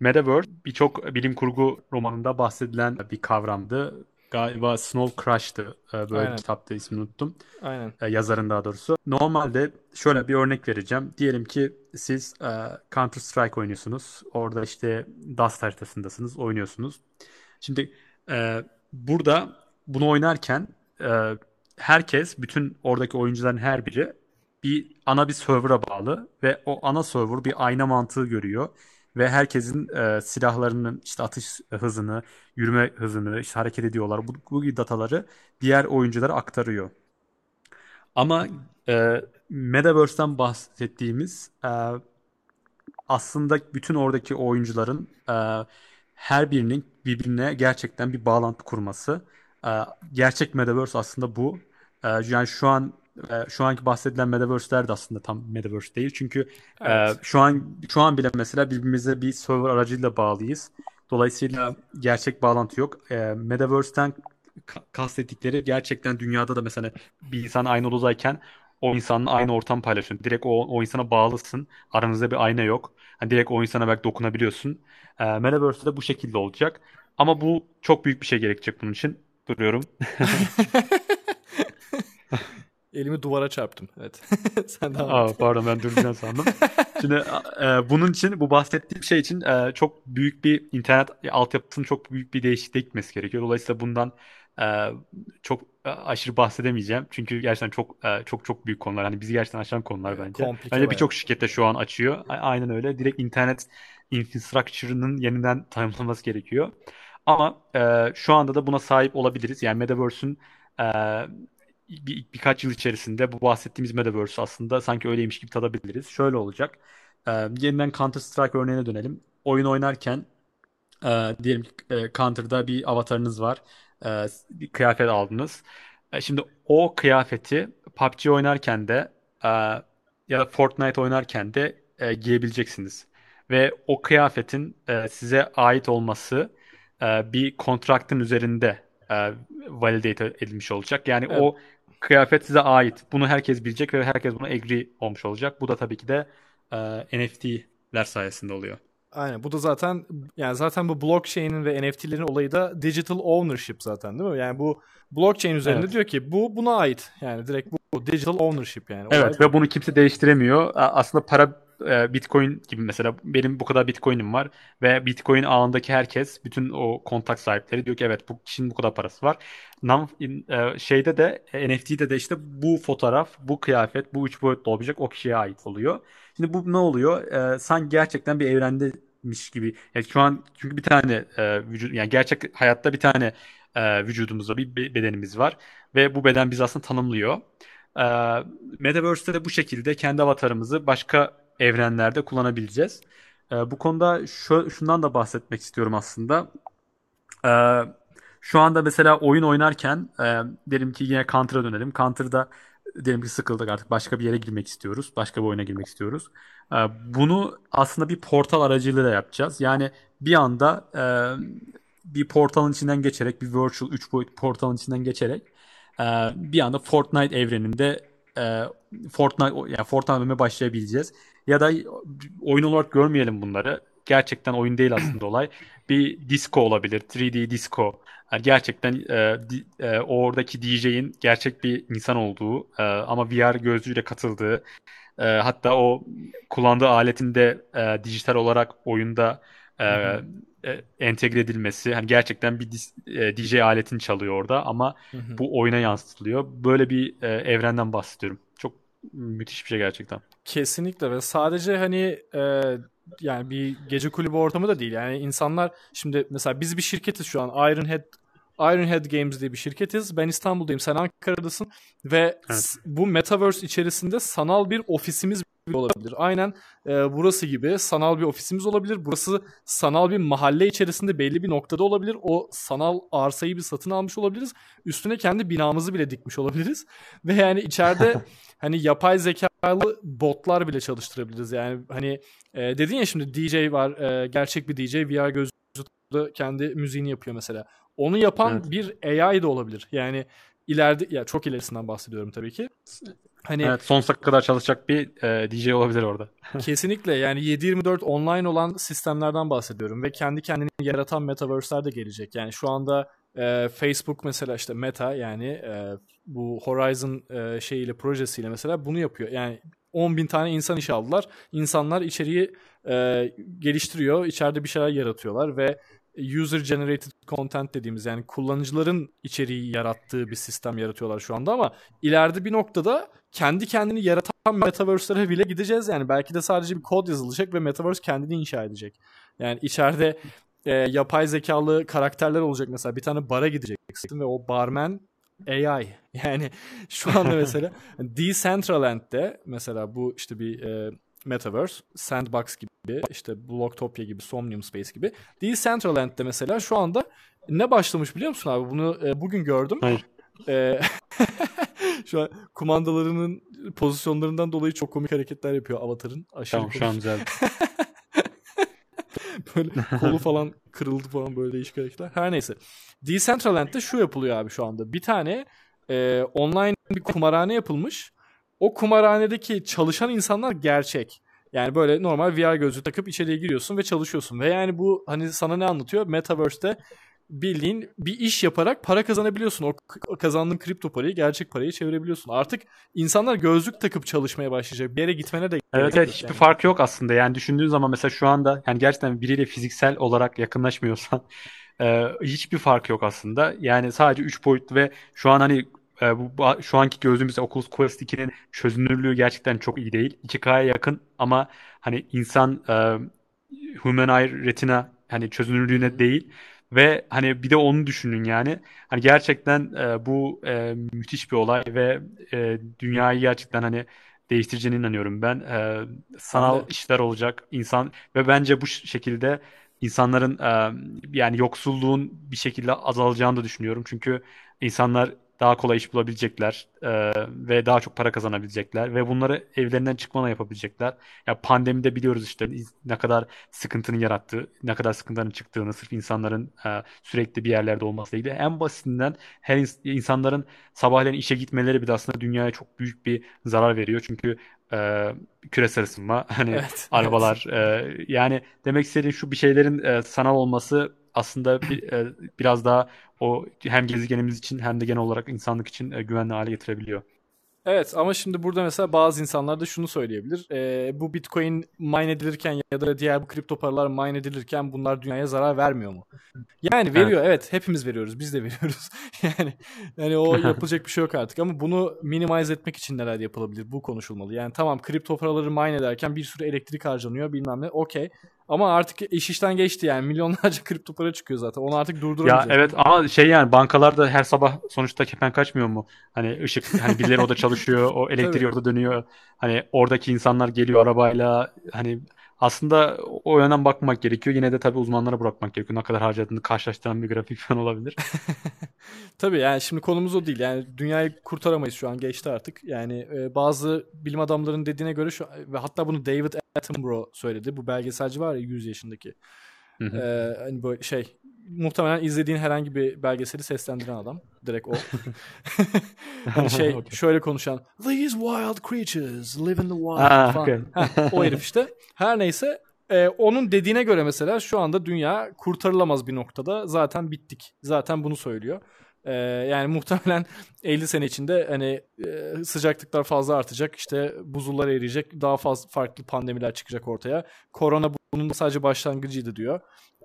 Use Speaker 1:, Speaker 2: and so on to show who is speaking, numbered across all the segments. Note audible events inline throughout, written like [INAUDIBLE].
Speaker 1: Metaverse birçok bilim kurgu romanında bahsedilen bir kavramdı. Galiba Snow Crush'tı. Ee, Böyle
Speaker 2: Aynen.
Speaker 1: bir kitapta ismini unuttum.
Speaker 2: Aynen.
Speaker 1: Ee, Yazarın daha doğrusu. Normalde şöyle bir örnek vereceğim. Diyelim ki siz e, Counter Strike oynuyorsunuz. Orada işte Dust haritasındasınız, oynuyorsunuz. Şimdi e, burada bunu oynarken e, herkes, bütün oradaki oyuncuların her biri bir ana bir server'a bağlı ve o ana server bir ayna mantığı görüyor ve herkesin e, silahlarının işte atış hızını, yürüme hızını, işte hareket ediyorlar. Bu, bu gibi dataları diğer oyunculara aktarıyor. Ama e, Metaverse'den bahsettiğimiz e, aslında bütün oradaki oyuncuların e, her birinin birbirine gerçekten bir bağlantı kurması. E, gerçek Metaverse aslında bu. E, yani şu an e, şu anki bahsedilen Metaverse'ler de aslında tam Metaverse değil. Çünkü e,
Speaker 2: Evet.
Speaker 1: şu an şu an bile mesela birbirimize bir server aracıyla bağlıyız. Dolayısıyla gerçek bağlantı yok. E, Metaverse'ten ka- kastettikleri gerçekten dünyada da mesela bir insan aynı odadayken o insanla aynı ortam paylaşıyorsun. Direkt o, o insana bağlısın. Aranızda bir ayna yok. Hani direkt o insana belki dokunabiliyorsun. E, Metaverse'de de bu şekilde olacak. Ama bu çok büyük bir şey gerekecek bunun için. Duruyorum. [LAUGHS]
Speaker 2: Elimi duvara çarptım. Evet. [LAUGHS] Sen devam
Speaker 1: Aa, pardon ben duracağını sandım. Şimdi e, bunun için bu bahsettiğim şey için e, çok büyük bir internet altyapısının çok büyük bir değişikliğe gitmesi gerekiyor. Dolayısıyla bundan e, çok e, aşırı bahsedemeyeceğim. Çünkü gerçekten çok e, çok çok büyük konular. Hani bizi gerçekten aşan konular bence.
Speaker 2: Komplike
Speaker 1: Bence birçok şirkette şu an açıyor. A- Aynen öyle. Direkt internet infrastructure'ının yeniden tanımlanması gerekiyor. Ama e, şu anda da buna sahip olabiliriz. Yani Metaverse'ün e, bir, birkaç yıl içerisinde bu bahsettiğimiz Metaverse aslında sanki öyleymiş gibi tadabiliriz. Şöyle olacak. E, yeniden Counter Strike örneğine dönelim. Oyun oynarken e, diyelim ki e, Counter'da bir avatarınız var. E, bir kıyafet aldınız. E, şimdi o kıyafeti PUBG oynarken de e, ya da Fortnite oynarken de e, giyebileceksiniz. Ve o kıyafetin e, size ait olması e, bir kontraktın üzerinde e, validate edilmiş olacak. Yani
Speaker 2: Evet.
Speaker 1: o kıyafet size ait. Bunu herkes bilecek ve herkes buna agree olmuş olacak. Bu da tabii ki de e, NFT'ler sayesinde oluyor.
Speaker 2: Aynen. Bu da zaten yani zaten bu blockchain'in ve NFT'lerin olayı da digital ownership zaten değil mi? Yani bu blockchain üzerinde
Speaker 1: Evet.
Speaker 2: diyor ki bu buna ait. Yani direkt bu digital ownership yani. Olay
Speaker 1: Evet ve bunu kimse değiştiremiyor. Aslında para e, Bitcoin gibi mesela benim bu kadar Bitcoin'im var ve Bitcoin ağındaki herkes bütün o kontak sahipleri diyor ki evet bu kişinin bu kadar parası var. Nam, e, şeyde de e, NFT'de de işte bu fotoğraf, bu kıyafet, bu üç boyutlu olacak o kişiye ait oluyor. Şimdi bu ne oluyor? E, sanki gerçekten bir evrendemiş gibi. Yani şu an çünkü bir tane e, vücut yani gerçek hayatta bir tane e, vücudumuz var, bir be- bedenimiz var ve bu beden bizi aslında tanımlıyor. Ee, Metaverse'te de bu şekilde kendi avatarımızı başka evrenlerde kullanabileceğiz. Ee, bu konuda şu, şundan da bahsetmek istiyorum aslında. Ee, şu anda mesela oyun oynarken e, diyelim ki yine Counter'a dönelim. Counter'da diyelim ki sıkıldık artık başka bir yere girmek istiyoruz. Başka bir oyuna girmek istiyoruz. Ee, bunu aslında bir portal aracılığıyla yapacağız. Yani bir anda e, bir portalın içinden geçerek bir virtual 3 boyut portalın içinden geçerek e, bir anda Fortnite evreninde e, Fortnite yani Fortnite oynamaya başlayabileceğiz. Ya da oyun olarak görmeyelim bunları. Gerçekten oyun değil aslında olay. Bir disco olabilir. 3D disco. Yani gerçekten e, e, oradaki DJ'in gerçek bir insan olduğu e, ama VR gözlüğüyle katıldığı e, hatta o kullandığı aletin de e, dijital olarak oyunda e,
Speaker 2: Hı
Speaker 1: e, entegre edilmesi. Hani gerçekten bir dis- e, DJ aletini çalıyor orada ama
Speaker 2: Hı hı.
Speaker 1: bu oyuna yansıtılıyor. Böyle bir e, evrenden bahsediyorum. Çok müthiş bir şey gerçekten.
Speaker 2: Kesinlikle ve sadece hani e, yani bir gece kulübü ortamı da değil. Yani insanlar şimdi mesela biz bir şirketiz şu an Ironhead Ironhead Games diye bir şirketiz. Ben İstanbul'dayım, sen Ankara'dasın ve
Speaker 1: Evet.
Speaker 2: bu metaverse içerisinde sanal bir ofisimiz olabilir. Aynen e, burası gibi sanal bir ofisimiz olabilir. Burası sanal bir mahalle içerisinde belli bir noktada olabilir. O sanal arsayı bir satın almış olabiliriz. Üstüne kendi binamızı bile dikmiş olabiliriz. [LAUGHS] Ve yani içeride [LAUGHS] hani yapay zekalı botlar bile çalıştırabiliriz. Yani hani e, dedin ya şimdi DJ var, e, gerçek bir DJ VR gözlüğü kendi müziğini yapıyor mesela. Onu yapan
Speaker 1: Evet.
Speaker 2: bir AI da olabilir. Yani ileride ya çok ilerisinden bahsediyorum tabii ki. Hani
Speaker 1: Evet, sonsuza kadar çalışacak bir e, DJ olabilir orada. [LAUGHS]
Speaker 2: Kesinlikle yani 7-24 online olan sistemlerden bahsediyorum ve kendi kendini yaratan metaverse'ler de gelecek. Yani şu anda e, Facebook mesela işte Meta yani e, bu Horizon e, şeyiyle projesiyle mesela bunu yapıyor. Yani 10 bin tane insan işe aldılar. İnsanlar içeriği e, geliştiriyor, içeride bir şeyler yaratıyorlar ve user generated content dediğimiz yani kullanıcıların içeriği yarattığı bir sistem yaratıyorlar şu anda ama ileride bir noktada kendi kendini yaratan metaverse'lere bile gideceğiz yani. Belki de sadece bir kod yazılacak ve metaverse kendini inşa edecek. Yani içeride e, yapay zekalı karakterler olacak mesela. Bir tane bara gideceksin ve o barman AI. Yani şu anda [LAUGHS] mesela Decentraland'de mesela bu işte bir e, Metaverse, Sandbox gibi, işte Blocktopia gibi, Somnium Space gibi. Decentraland'de mesela şu anda ne başlamış biliyor musun abi? Bunu e, bugün gördüm.
Speaker 1: Hayır.
Speaker 2: E, [LAUGHS] şu an kumandalarının pozisyonlarından dolayı çok komik hareketler yapıyor Avatar'ın. Aşırı
Speaker 1: Tamam şu
Speaker 2: komik.
Speaker 1: an güzel. [LAUGHS]
Speaker 2: böyle kolu [LAUGHS] falan kırıldı falan böyle değişik hareketler. Her neyse. Decentraland'de şu yapılıyor abi şu anda. Bir tane e, online bir kumarhane yapılmış. O kumarhanedeki çalışan insanlar gerçek. Yani böyle normal VR gözlüğü takıp içeriye giriyorsun ve çalışıyorsun. Ve yani bu hani sana ne anlatıyor? Metaverse'te bildiğin bir iş yaparak para kazanabiliyorsun. O kazandığın kripto parayı gerçek paraya çevirebiliyorsun. Artık insanlar gözlük takıp çalışmaya başlayacak. Bir yere gitmene de
Speaker 1: Evet evet hiçbir
Speaker 2: yani.
Speaker 1: fark yok aslında. Yani düşündüğün zaman mesela şu anda yani gerçekten biriyle fiziksel olarak yakınlaşmıyorsan [LAUGHS] e, hiçbir fark yok aslında. Yani sadece 3 boyutlu ve şu an hani e, bu, bu- şu anki gözlüğümüz Oculus Quest 2'nin çözünürlüğü gerçekten çok iyi değil. 2K'ya yakın ama hani insan e, Human Eye Retina hani çözünürlüğüne değil ve hani bir de onu düşünün yani. Hani gerçekten e, bu e, müthiş bir olay ve e, dünyayı gerçekten hani değiştireceğine inanıyorum ben. E, sanal
Speaker 2: de.
Speaker 1: işler olacak insan ve bence bu şekilde insanların e, yani yoksulluğun bir şekilde azalacağını da düşünüyorum. Çünkü insanlar daha kolay iş bulabilecekler e, ve daha çok para kazanabilecekler ve bunları evlerinden çıkmadan yapabilecekler. Ya pandemide biliyoruz işte ne kadar sıkıntının yarattığı, ne kadar sıkıntıların çıktığını sırf insanların e, sürekli bir yerlerde olmasıyla. En basitinden her ins- insanların sabahleyin işe gitmeleri bile aslında dünyaya çok büyük bir zarar veriyor. Çünkü e, küresel ısınma, hani
Speaker 2: Evet, evet.
Speaker 1: arabalar, e, yani demek istediğim şu bir şeylerin e, sanal olması aslında bir, e, biraz daha o hem gezegenimiz için hem de genel olarak insanlık için e, güvenli hale getirebiliyor.
Speaker 2: Evet ama şimdi burada mesela bazı insanlar da şunu söyleyebilir. Ee, bu Bitcoin mine edilirken ya da diğer bu kripto paralar mine edilirken bunlar dünyaya zarar vermiyor mu? Yani veriyor evet. hepimiz veriyoruz biz de veriyoruz. [LAUGHS] yani yani o [LAUGHS] yapılacak bir şey yok artık ama bunu minimize etmek için neler yapılabilir bu konuşulmalı. Yani tamam kripto paraları mine ederken bir sürü elektrik harcanıyor bilmem ne okey. Ama artık iş işten geçti yani [LAUGHS] milyonlarca kripto para çıkıyor zaten onu artık
Speaker 1: Ya
Speaker 2: durduramayacak.
Speaker 1: evet ama şey yani bankalarda her sabah sonuçta kepen kaçmıyor mu? Hani ışık hani birileri orada çalışıyor, o [LAUGHS] elektriği orada dönüyor. Hani oradaki insanlar geliyor arabayla. Hani aslında o yönden bakmak gerekiyor. Yine de tabii uzmanlara bırakmak gerekiyor. Ne kadar harcadığını karşılaştıran bir grafik falan olabilir. [LAUGHS]
Speaker 2: Tabii yani şimdi konumuz o değil. Yani dünyayı kurtaramayız şu an geçti artık. Yani e, bazı bilim adamlarının dediğine göre şu ve hatta bunu David Attenborough söyledi. Bu belgeselci var ya 100 yaşındaki.
Speaker 1: Hı hı.
Speaker 2: E, hani böyle şey muhtemelen izlediğin herhangi bir belgeseli seslendiren adam. Direkt o. [LAUGHS] hani şey
Speaker 1: Okey.
Speaker 2: şöyle konuşan These wild creatures live in the wild
Speaker 1: Ha,
Speaker 2: falan.
Speaker 1: okey.
Speaker 2: Heh, o [LAUGHS] herif işte. Her neyse e, onun dediğine göre mesela şu anda dünya kurtarılamaz bir noktada. Zaten bittik. Zaten bunu söylüyor. E, yani [LAUGHS] muhtemelen 50 sene içinde hani e, sıcaklıklar fazla artacak. İşte buzullar eriyecek. Daha fazla farklı pandemiler çıkacak ortaya. Korona bunun sadece başlangıcıydı diyor.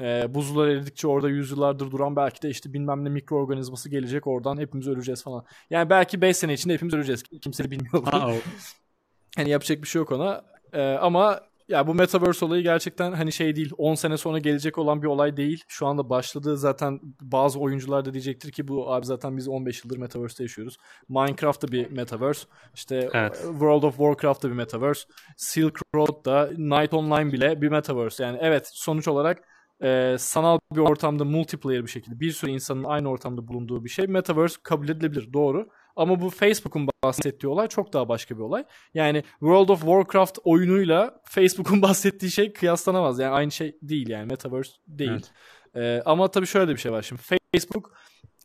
Speaker 2: E, buzullar eridikçe orada yüzyıllardır duran belki de işte bilmem ne mikroorganizması gelecek oradan hepimiz öleceğiz falan. Yani belki 5 sene içinde hepimiz öleceğiz. Kimse bilmiyor. bunu.
Speaker 1: O- [LAUGHS]
Speaker 2: Hani yapacak bir şey yok ona. Ee, ama ya bu Metaverse olayı gerçekten hani şey değil. 10 sene sonra gelecek olan bir olay değil. Şu anda başladı. Zaten bazı oyuncular da diyecektir ki bu abi zaten biz 15 yıldır Metaverse'te yaşıyoruz. Minecraft da bir Metaverse. İşte
Speaker 1: Evet.
Speaker 2: World of Warcraft da bir Metaverse. Silk Road da Night Online bile bir Metaverse. Yani evet sonuç olarak e, sanal bir ortamda multiplayer bir şekilde bir sürü insanın aynı ortamda bulunduğu bir şey. Metaverse kabul edilebilir doğru. Ama bu Facebook'un bahsettiği olay çok daha başka bir olay. Yani World of Warcraft oyunuyla Facebook'un [LAUGHS] bahsettiği şey kıyaslanamaz. Yani aynı şey değil yani Metaverse değil.
Speaker 1: Evet.
Speaker 2: Ee, ama tabii şöyle de bir şey var şimdi. Facebook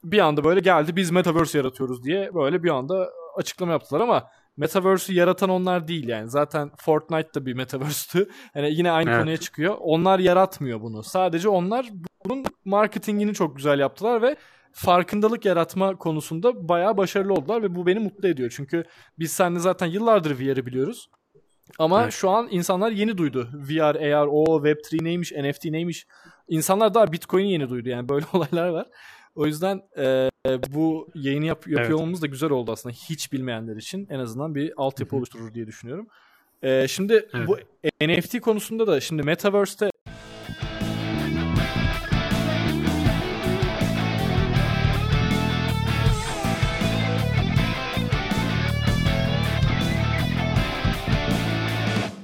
Speaker 2: bir anda böyle geldi biz Metaverse yaratıyoruz diye böyle bir anda açıklama yaptılar ama Metaverse'ü yaratan onlar değil yani. Zaten Fortnite da bir Metaverse'tü. Yani yine aynı
Speaker 1: Evet.
Speaker 2: konuya çıkıyor. Onlar yaratmıyor bunu. Sadece onlar bunun marketingini çok güzel yaptılar ve farkındalık yaratma konusunda bayağı başarılı oldular ve bu beni mutlu ediyor. Çünkü biz seninle zaten yıllardır VR'ı biliyoruz. Ama
Speaker 1: Evet.
Speaker 2: şu an insanlar yeni duydu. VR, AR, o Web3 neymiş, NFT neymiş. İnsanlar daha Bitcoin'i yeni duydu yani böyle [LAUGHS] olaylar var. O yüzden e, bu yayını yap, yapıyor
Speaker 1: Evet.
Speaker 2: olmamız da güzel oldu aslında. Hiç bilmeyenler için en azından bir altyapı oluşturur diye düşünüyorum. E, şimdi
Speaker 1: Evet.
Speaker 2: bu NFT konusunda da şimdi Metaverse'te